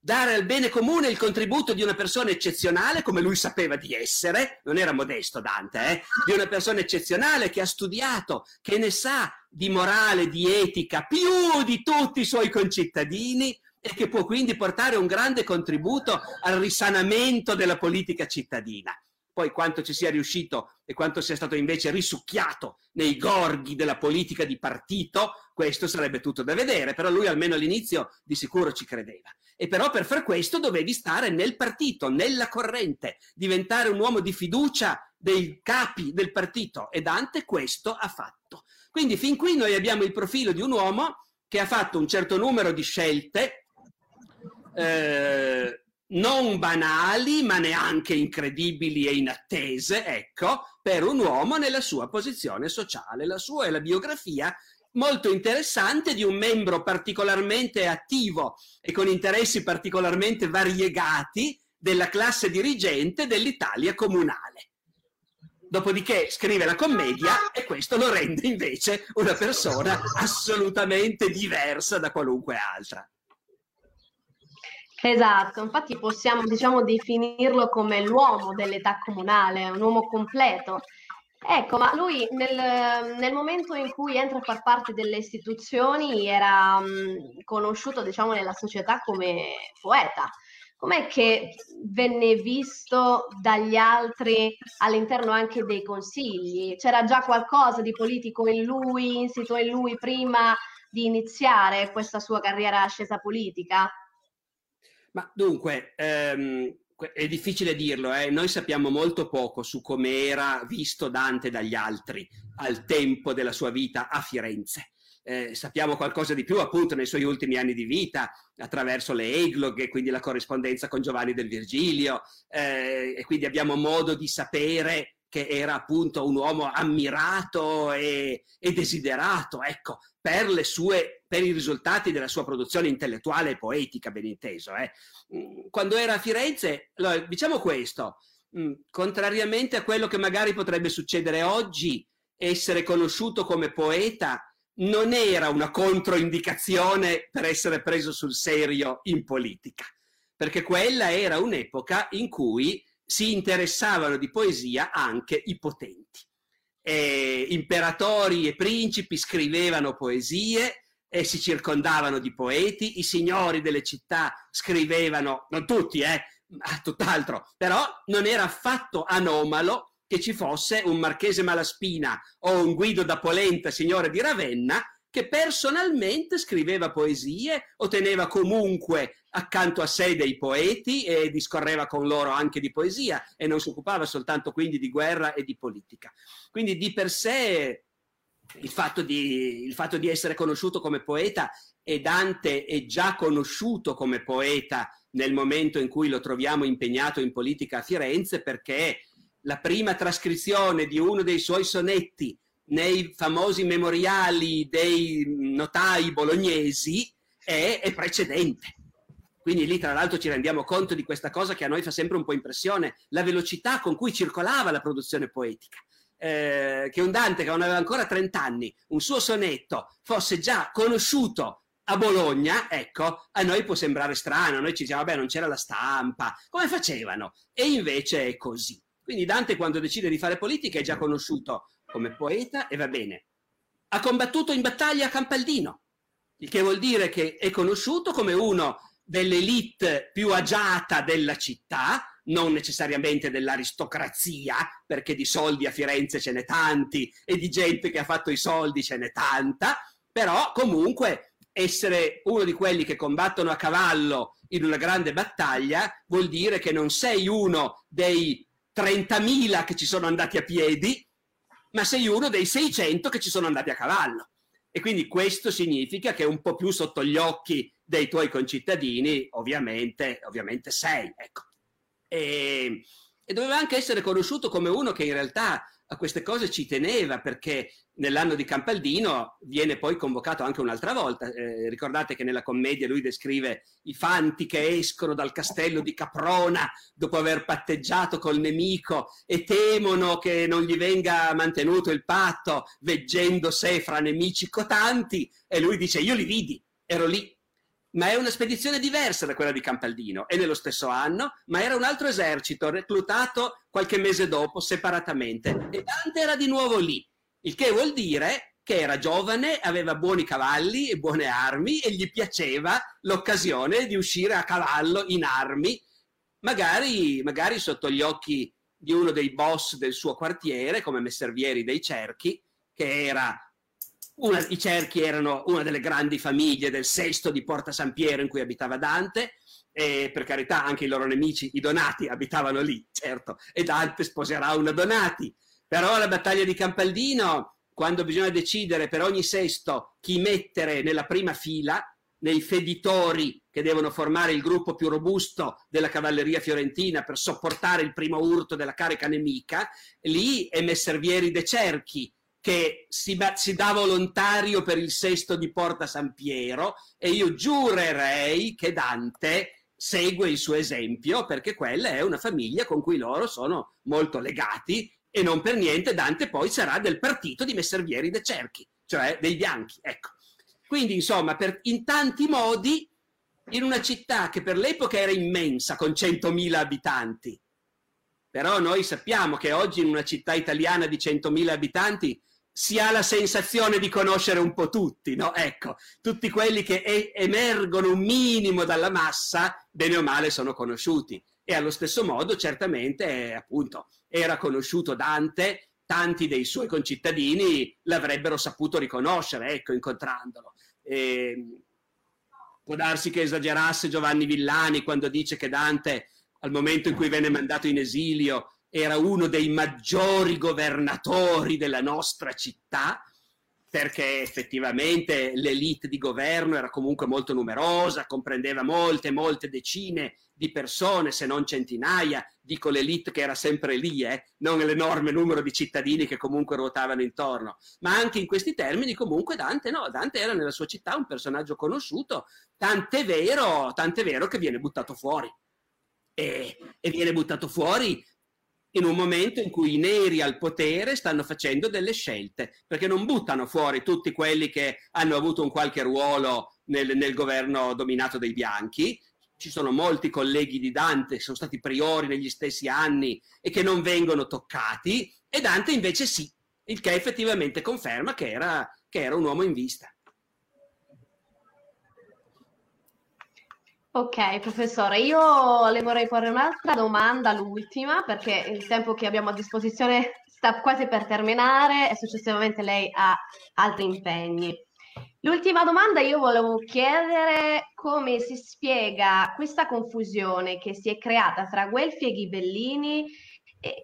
D: dare al bene comune il contributo di una persona eccezionale, come lui sapeva di essere, non era modesto Dante, eh? di una persona eccezionale che ha studiato, che ne sa di morale, di etica, più di tutti i suoi concittadini e che può quindi portare un grande contributo al risanamento della politica cittadina. Poi quanto ci sia riuscito e quanto sia stato invece risucchiato nei gorghi della politica di partito, questo sarebbe tutto da vedere, però lui almeno all'inizio di sicuro ci credeva. E però per far questo dovevi stare nel partito, nella corrente, diventare un uomo di fiducia dei capi del partito e Dante questo ha fatto. Quindi fin qui noi abbiamo il profilo di un uomo che ha fatto un certo numero di scelte eh, non banali, ma neanche incredibili e inattese, ecco, per un uomo nella sua posizione sociale. La sua è la biografia molto interessante di un membro particolarmente attivo e con interessi particolarmente variegati della classe dirigente dell'Italia comunale. Dopodiché scrive la commedia e questo lo rende invece una persona assolutamente diversa da qualunque altra.
B: Esatto, infatti possiamo diciamo definirlo come l'uomo dell'età comunale, un uomo completo, Ecco, ma lui nel, nel, momento in cui entra a far parte delle istituzioni era mh, conosciuto, diciamo, nella società come poeta. Com'è che venne visto dagli altri all'interno anche dei consigli? C'era già qualcosa di politico in lui, insito in lui prima di iniziare questa sua carriera ascesa politica?
D: Ma dunque, ehm, è difficile dirlo, eh? noi sappiamo molto poco su come era visto Dante dagli altri al tempo della sua vita a Firenze. Eh, sappiamo qualcosa di più appunto nei suoi ultimi anni di vita attraverso le egloghe, quindi la corrispondenza con Giovanni del Virgilio eh, e quindi abbiamo modo di sapere che era appunto un uomo ammirato e, e desiderato, ecco, per, le sue, per i risultati della sua produzione intellettuale e poetica, ben inteso. Eh. Mm, quando era a Firenze, diciamo questo, mm, contrariamente a quello che magari potrebbe succedere oggi, essere conosciuto come poeta non era una controindicazione per essere preso sul serio in politica, perché quella era un'epoca in cui si interessavano di poesia anche i potenti. E imperatori e principi scrivevano poesie e si circondavano di poeti, i signori delle città scrivevano, non tutti, eh, ma tutt'altro, però non era affatto anomalo che ci fosse un Marchese Malaspina o un Guido da Polenta, signore di Ravenna, che personalmente scriveva poesie o teneva comunque accanto a sé dei poeti e discorreva con loro anche di poesia e non si occupava soltanto quindi di guerra e di politica. Quindi di per sé il fatto di, il fatto di essere conosciuto come poeta e Dante è già conosciuto come poeta nel momento in cui lo troviamo impegnato in politica a Firenze perché la prima trascrizione di uno dei suoi sonetti nei famosi memoriali dei notai bolognesi è, è precedente. Quindi lì tra l'altro ci rendiamo conto di questa cosa che a noi fa sempre un po' impressione, la velocità con cui circolava la produzione poetica. Eh, che un Dante che non aveva ancora 30 anni, un suo sonetto fosse già conosciuto a Bologna, ecco, a noi può sembrare strano, noi ci diciamo, vabbè, non c'era la stampa, come facevano? E invece è così. Quindi Dante quando decide di fare politica è già conosciuto come poeta e va bene. Ha combattuto in battaglia a Campaldino, il che vuol dire che è conosciuto come uno dell'elite più agiata della città, non necessariamente dell'aristocrazia, perché di soldi a Firenze ce n'è tanti e di gente che ha fatto i soldi ce n'è tanta, però comunque essere uno di quelli che combattono a cavallo in una grande battaglia vuol dire che non sei uno dei 30.000 che ci sono andati a piedi, ma sei uno dei 600 che ci sono andati a cavallo. E quindi questo significa che un po' più sotto gli occhi dei tuoi concittadini, ovviamente, ovviamente sei. Ecco. E, e doveva anche essere conosciuto come uno che in realtà a queste cose ci teneva perché nell'anno di Campaldino viene poi convocato anche un'altra volta. Eh, ricordate che nella commedia lui descrive i fanti che escono dal castello di Caprona dopo aver patteggiato col nemico e temono che non gli venga mantenuto il patto, veggendo sé fra nemici cotanti, e lui dice io li vidi, ero lì. Ma è una spedizione diversa da quella di Campaldino, è nello stesso anno, ma era un altro esercito reclutato qualche mese dopo separatamente. E Dante era di nuovo lì il che vuol dire che era giovane, aveva buoni cavalli e buone armi e gli piaceva l'occasione di uscire a cavallo in armi, magari, magari sotto gli occhi di uno dei boss del suo quartiere, come Messervieri dei Cerchi, che era una, i Cerchi erano una delle grandi famiglie del sesto di Porta San Piero in cui abitava Dante, e per carità anche i loro nemici, i Donati, abitavano lì, certo, e Dante sposerà una Donati. Però la battaglia di Campaldino, quando bisogna decidere per ogni sesto chi mettere nella prima fila, nei feditori che devono formare il gruppo più robusto della cavalleria fiorentina per sopportare il primo urto della carica nemica, lì è Messervieri de Cerchi che si, si, dà volontario per il sesto di Porta San Piero e io giurerei che Dante segue il suo esempio perché quella è una famiglia con cui loro sono molto legati e non per niente Dante poi sarà del partito di Messervieri de Cerchi, cioè dei bianchi. Ecco. Quindi, insomma, per, in tanti modi, in una città che per l'epoca era immensa, con 100.000 abitanti, però noi sappiamo che oggi in una città italiana di 100.000 abitanti si ha la sensazione di conoscere un po' tutti, no? Ecco, tutti quelli che e- emergono un minimo dalla massa, bene o male sono conosciuti e allo stesso modo certamente appunto era conosciuto Dante, tanti dei suoi concittadini l'avrebbero saputo riconoscere, ecco, incontrandolo. E, Può darsi che esagerasse Giovanni Villani quando dice che Dante, al momento in cui venne mandato in esilio, era uno dei maggiori governatori della nostra città, perché effettivamente l'elite di governo era comunque molto numerosa, comprendeva molte, molte decine di persone, se non centinaia, dico l'elite che era sempre lì, eh, non l'enorme numero di cittadini che comunque ruotavano intorno, ma anche in questi termini comunque Dante, no, Dante era nella sua città un personaggio conosciuto, tant'è vero, tant'è vero che viene buttato fuori. E, e viene buttato fuori in un momento in cui i neri al potere stanno facendo delle scelte, perché non buttano fuori tutti quelli che hanno avuto un qualche ruolo nel, nel governo dominato dai bianchi. Ci sono molti colleghi di Dante che sono stati priori negli stessi anni e che non vengono toccati, e Dante invece sì, il che effettivamente conferma che era, che era un uomo in vista.
B: Ok, professore, io le vorrei porre un'altra domanda, l'ultima, perché il tempo che abbiamo a disposizione sta quasi per terminare e successivamente lei ha altri impegni. L'ultima domanda io volevo chiedere come si spiega questa confusione che si è creata tra Guelfi e Ghibellini,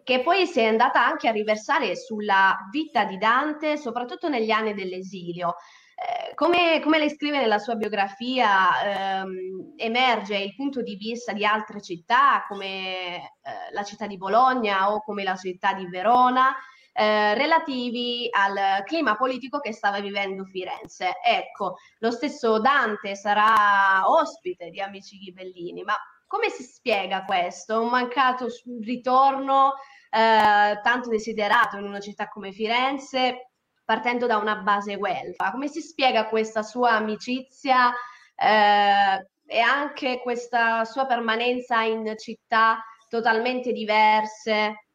B: che poi si è andata anche a riversare sulla vita di Dante, soprattutto negli anni dell'esilio. Eh, come, come, lei scrive nella sua biografia, ehm, emerge il punto di vista di altre città, come eh, la città di Bologna o come la città di Verona, eh, relativi al clima politico che stava vivendo Firenze. Ecco, lo stesso Dante sarà ospite di Amici Ghibellini, ma come si spiega questo? Un mancato ritorno eh, tanto desiderato in una città come Firenze partendo da una base welfare. Come si spiega questa sua amicizia eh, e anche questa sua permanenza in città totalmente diverse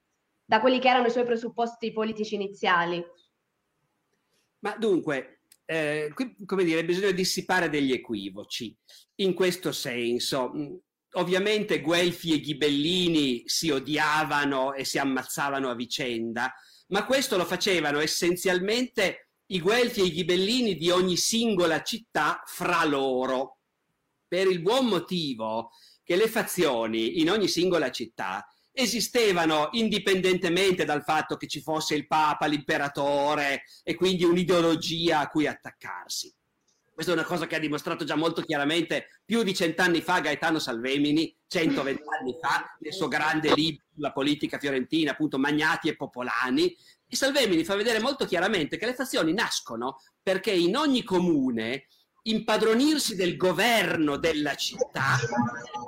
B: da quelli che erano i suoi presupposti politici iniziali?
D: Ma dunque, eh, come dire, bisogna dissipare degli equivoci. In questo senso, ovviamente Guelfi e Ghibellini si odiavano e si ammazzavano a vicenda, ma questo lo facevano essenzialmente i Guelfi e i Ghibellini di ogni singola città fra loro, per il buon motivo che le fazioni in ogni singola città esistevano indipendentemente dal fatto che ci fosse il Papa, l'imperatore e quindi un'ideologia a cui attaccarsi. Questa è una cosa che ha dimostrato già molto chiaramente più di cent'anni fa Gaetano Salvemini, 120 anni fa, nel suo grande libro sulla politica fiorentina, appunto Magnati e Popolani. E Salvemini fa vedere molto chiaramente che le fazioni nascono perché in ogni comune impadronirsi del governo della città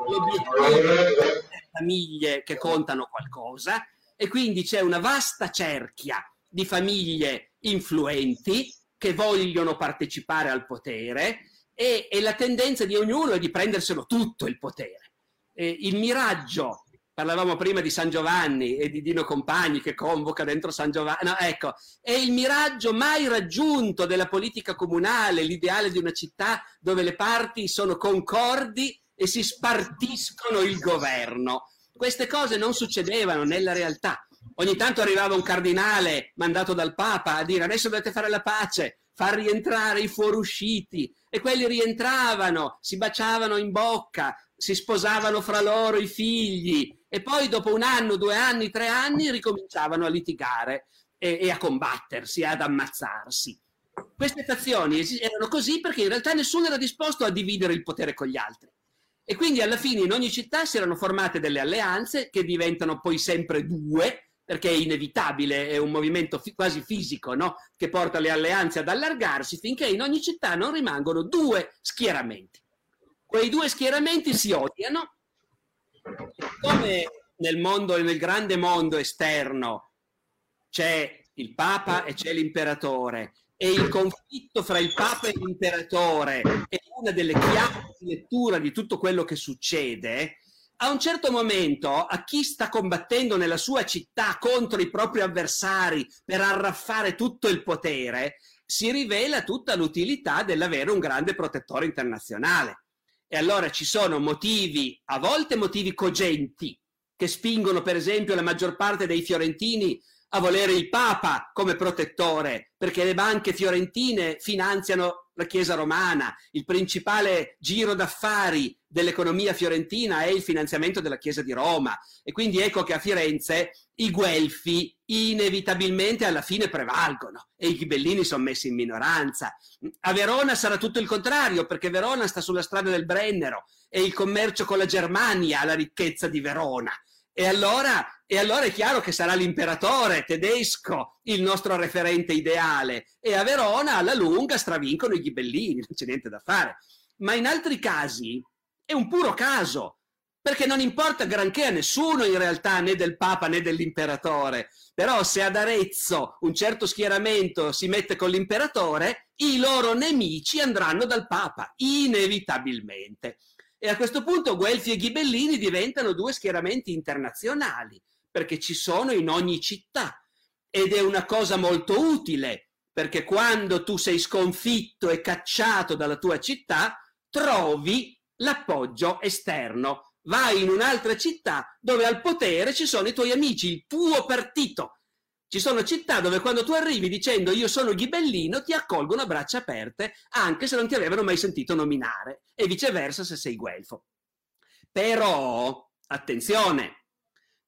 D: l'obiettivo delle famiglie che contano qualcosa e quindi c'è una vasta cerchia di famiglie influenti che vogliono partecipare al potere e, e la tendenza di ognuno è di prenderselo tutto il potere. Eh, il miraggio, parlavamo prima di San Giovanni e di Dino Compagni che convoca dentro San Giovanni, no, ecco, è il miraggio mai raggiunto della politica comunale, l'ideale di una città dove le parti sono concordi e si spartiscono il governo. Queste cose non succedevano nella realtà. Ogni tanto arrivava un cardinale mandato dal Papa a dire adesso dovete fare la pace, far rientrare i fuorusciti e quelli rientravano, si baciavano in bocca, si sposavano fra loro i figli e poi dopo un anno, due anni, tre anni ricominciavano a litigare e, e a combattersi, ad ammazzarsi. Queste fazioni erano così perché in realtà nessuno era disposto a dividere il potere con gli altri. E quindi alla fine in ogni città si erano formate delle alleanze che diventano poi sempre due, perché è inevitabile, è un movimento fi- quasi fisico no? che porta le alleanze ad allargarsi finché in ogni città non rimangono due schieramenti. Quei due schieramenti si odiano, come nel mondo, nel grande mondo esterno c'è il Papa e c'è l'imperatore e il conflitto fra il Papa e l'imperatore è una delle chiavi di lettura di tutto quello che succede, a un certo momento a chi sta combattendo nella sua città contro i propri avversari per arraffare tutto il potere, si rivela tutta l'utilità dell'avere un grande protettore internazionale. E allora ci sono motivi, a volte motivi cogenti, che spingono per esempio la maggior parte dei fiorentini a volere il Papa come protettore, perché le banche fiorentine finanziano la Chiesa romana, il principale giro d'affari dell'economia fiorentina è il finanziamento della Chiesa di Roma e quindi ecco che a Firenze i guelfi inevitabilmente alla fine prevalgono e i ghibellini sono messi in minoranza. A Verona sarà tutto il contrario perché Verona sta sulla strada del Brennero e il commercio con la Germania ha la ricchezza di Verona. E allora, e allora, è chiaro che sarà l'imperatore tedesco il nostro referente ideale e a Verona alla lunga stravincono i ghibellini, non c'è niente da fare. Ma in altri casi è un puro caso, perché non importa granché a nessuno in realtà, né del Papa né dell'imperatore. Però se ad Arezzo un certo schieramento si mette con l'imperatore, i loro nemici andranno dal Papa, inevitabilmente. E a questo punto Guelfi e Ghibellini diventano due schieramenti internazionali, perché ci sono in ogni città. Ed è una cosa molto utile, perché quando tu sei sconfitto e cacciato dalla tua città, trovi l'appoggio esterno. Vai in un'altra città dove al potere ci sono i tuoi amici, il tuo partito. Ci sono città dove quando tu arrivi dicendo io sono ghibellino ti accolgono a braccia aperte anche se non ti avevano mai sentito nominare e viceversa se sei guelfo. Però, attenzione,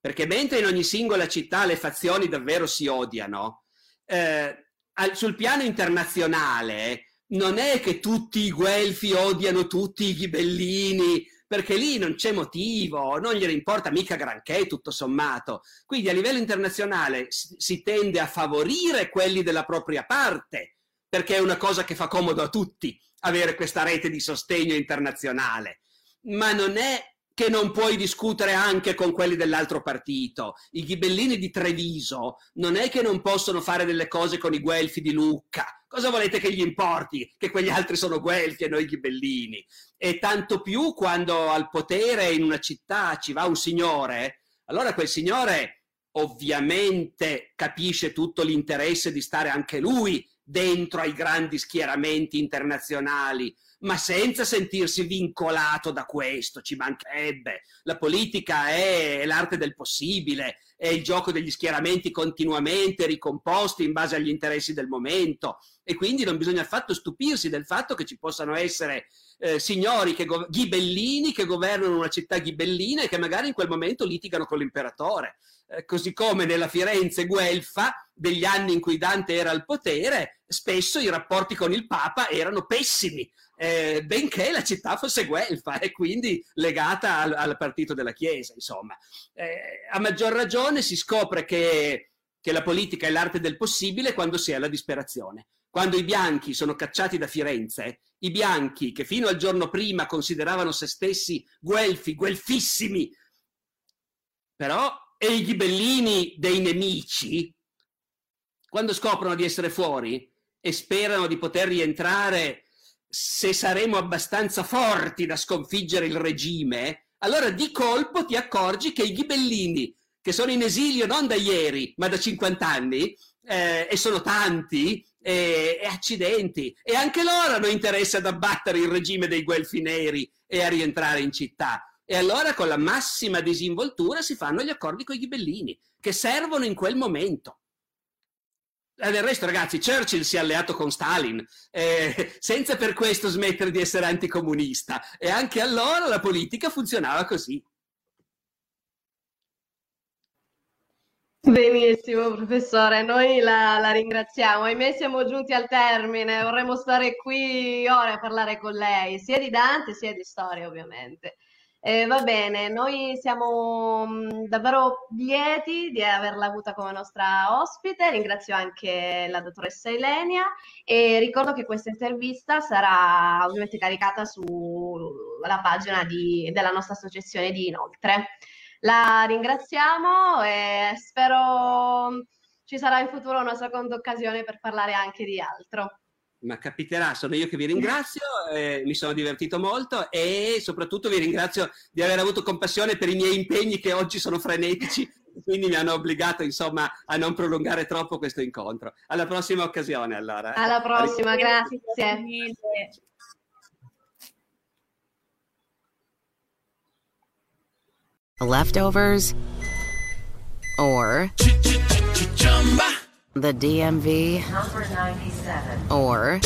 D: perché mentre in ogni singola città le fazioni davvero si odiano, eh, sul piano internazionale non è che tutti i guelfi odiano tutti i ghibellini, perché lì non c'è motivo, non gliene importa mica granché tutto sommato. Quindi a livello internazionale si tende a favorire quelli della propria parte, perché è una cosa che fa comodo a tutti avere questa rete di sostegno internazionale. Ma non è che non puoi discutere anche con quelli dell'altro partito. I ghibellini di Treviso non è che non possono fare delle cose con i guelfi di Lucca. Cosa volete che gli importi? Che quegli altri sono guelfi e noi ghibellini. E tanto più quando al potere in una città ci va un signore, allora quel signore ovviamente capisce tutto l'interesse di stare anche lui dentro ai grandi schieramenti internazionali, ma senza sentirsi vincolato da questo, ci mancherebbe. La politica è l'arte del possibile, è il gioco degli schieramenti continuamente ricomposti in base agli interessi del momento e quindi non bisogna affatto stupirsi del fatto che ci possano essere eh, signori che ghibellini che governano una città ghibellina e che magari in quel momento litigano con l'imperatore. Eh, così come nella Firenze guelfa degli anni in cui Dante era al potere, spesso i rapporti con il Papa erano pessimi, eh, benché la città fosse guelfa e quindi legata al, al partito della Chiesa, insomma. Eh, a maggior ragione si scopre che, che la politica è l'arte del possibile quando si è alla disperazione. Quando i bianchi sono cacciati da Firenze, i bianchi che fino al giorno prima consideravano se stessi guelfi, guelfissimi, però e i ghibellini dei nemici, quando scoprono di essere fuori e sperano di poter rientrare se saremo abbastanza forti da sconfiggere il regime, allora di colpo ti accorgi che i ghibellini, che sono in esilio non da ieri, ma da 50 anni, eh, e sono tanti, e, e, accidenti, e anche loro hanno interesse ad abbattere il regime dei guelfi neri e a rientrare in città. E allora con la massima disinvoltura si fanno gli accordi con i ghibellini, che servono in quel momento. Eh, del resto, ragazzi, Churchill si è alleato con Stalin, eh, senza per questo smettere di essere anticomunista. E anche allora la politica funzionava così.
B: Benissimo, professore, noi la, la, ringraziamo. Ahimè, siamo giunti al termine. Vorremmo stare qui ore a parlare con lei, sia di Dante sia di storia, ovviamente. Eh, va bene, noi siamo mm, davvero lieti di averla avuta come nostra ospite, ringrazio anche la dottoressa Elenia e ricordo che questa intervista sarà ovviamente caricata sulla pagina di, della nostra associazione di Inoltre. La ringraziamo e spero ci sarà in futuro una seconda occasione per parlare anche di altro
D: ma capiterà, sono io che vi ringrazio, eh, mi sono divertito molto e soprattutto vi ringrazio di aver avuto compassione per i miei impegni che oggi sono frenetici, quindi mi hanno obbligato insomma a non prolungare troppo questo incontro. Alla prossima occasione allora.
B: Alla prossima, grazie.
E: Leftovers or the DMV, number 97, or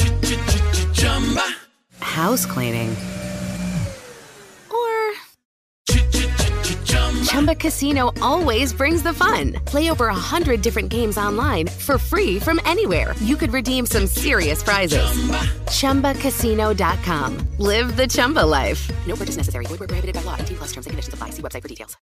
E: House cleaning. Or. Chumba Casino always brings the fun. Play over a hundred different games online for free from anywhere. You could redeem some serious prizes. ChumbaCasino.com. Live the Chumba life. No purchase necessary. Void where prohibited by law. T plus terms and conditions apply. See website for details.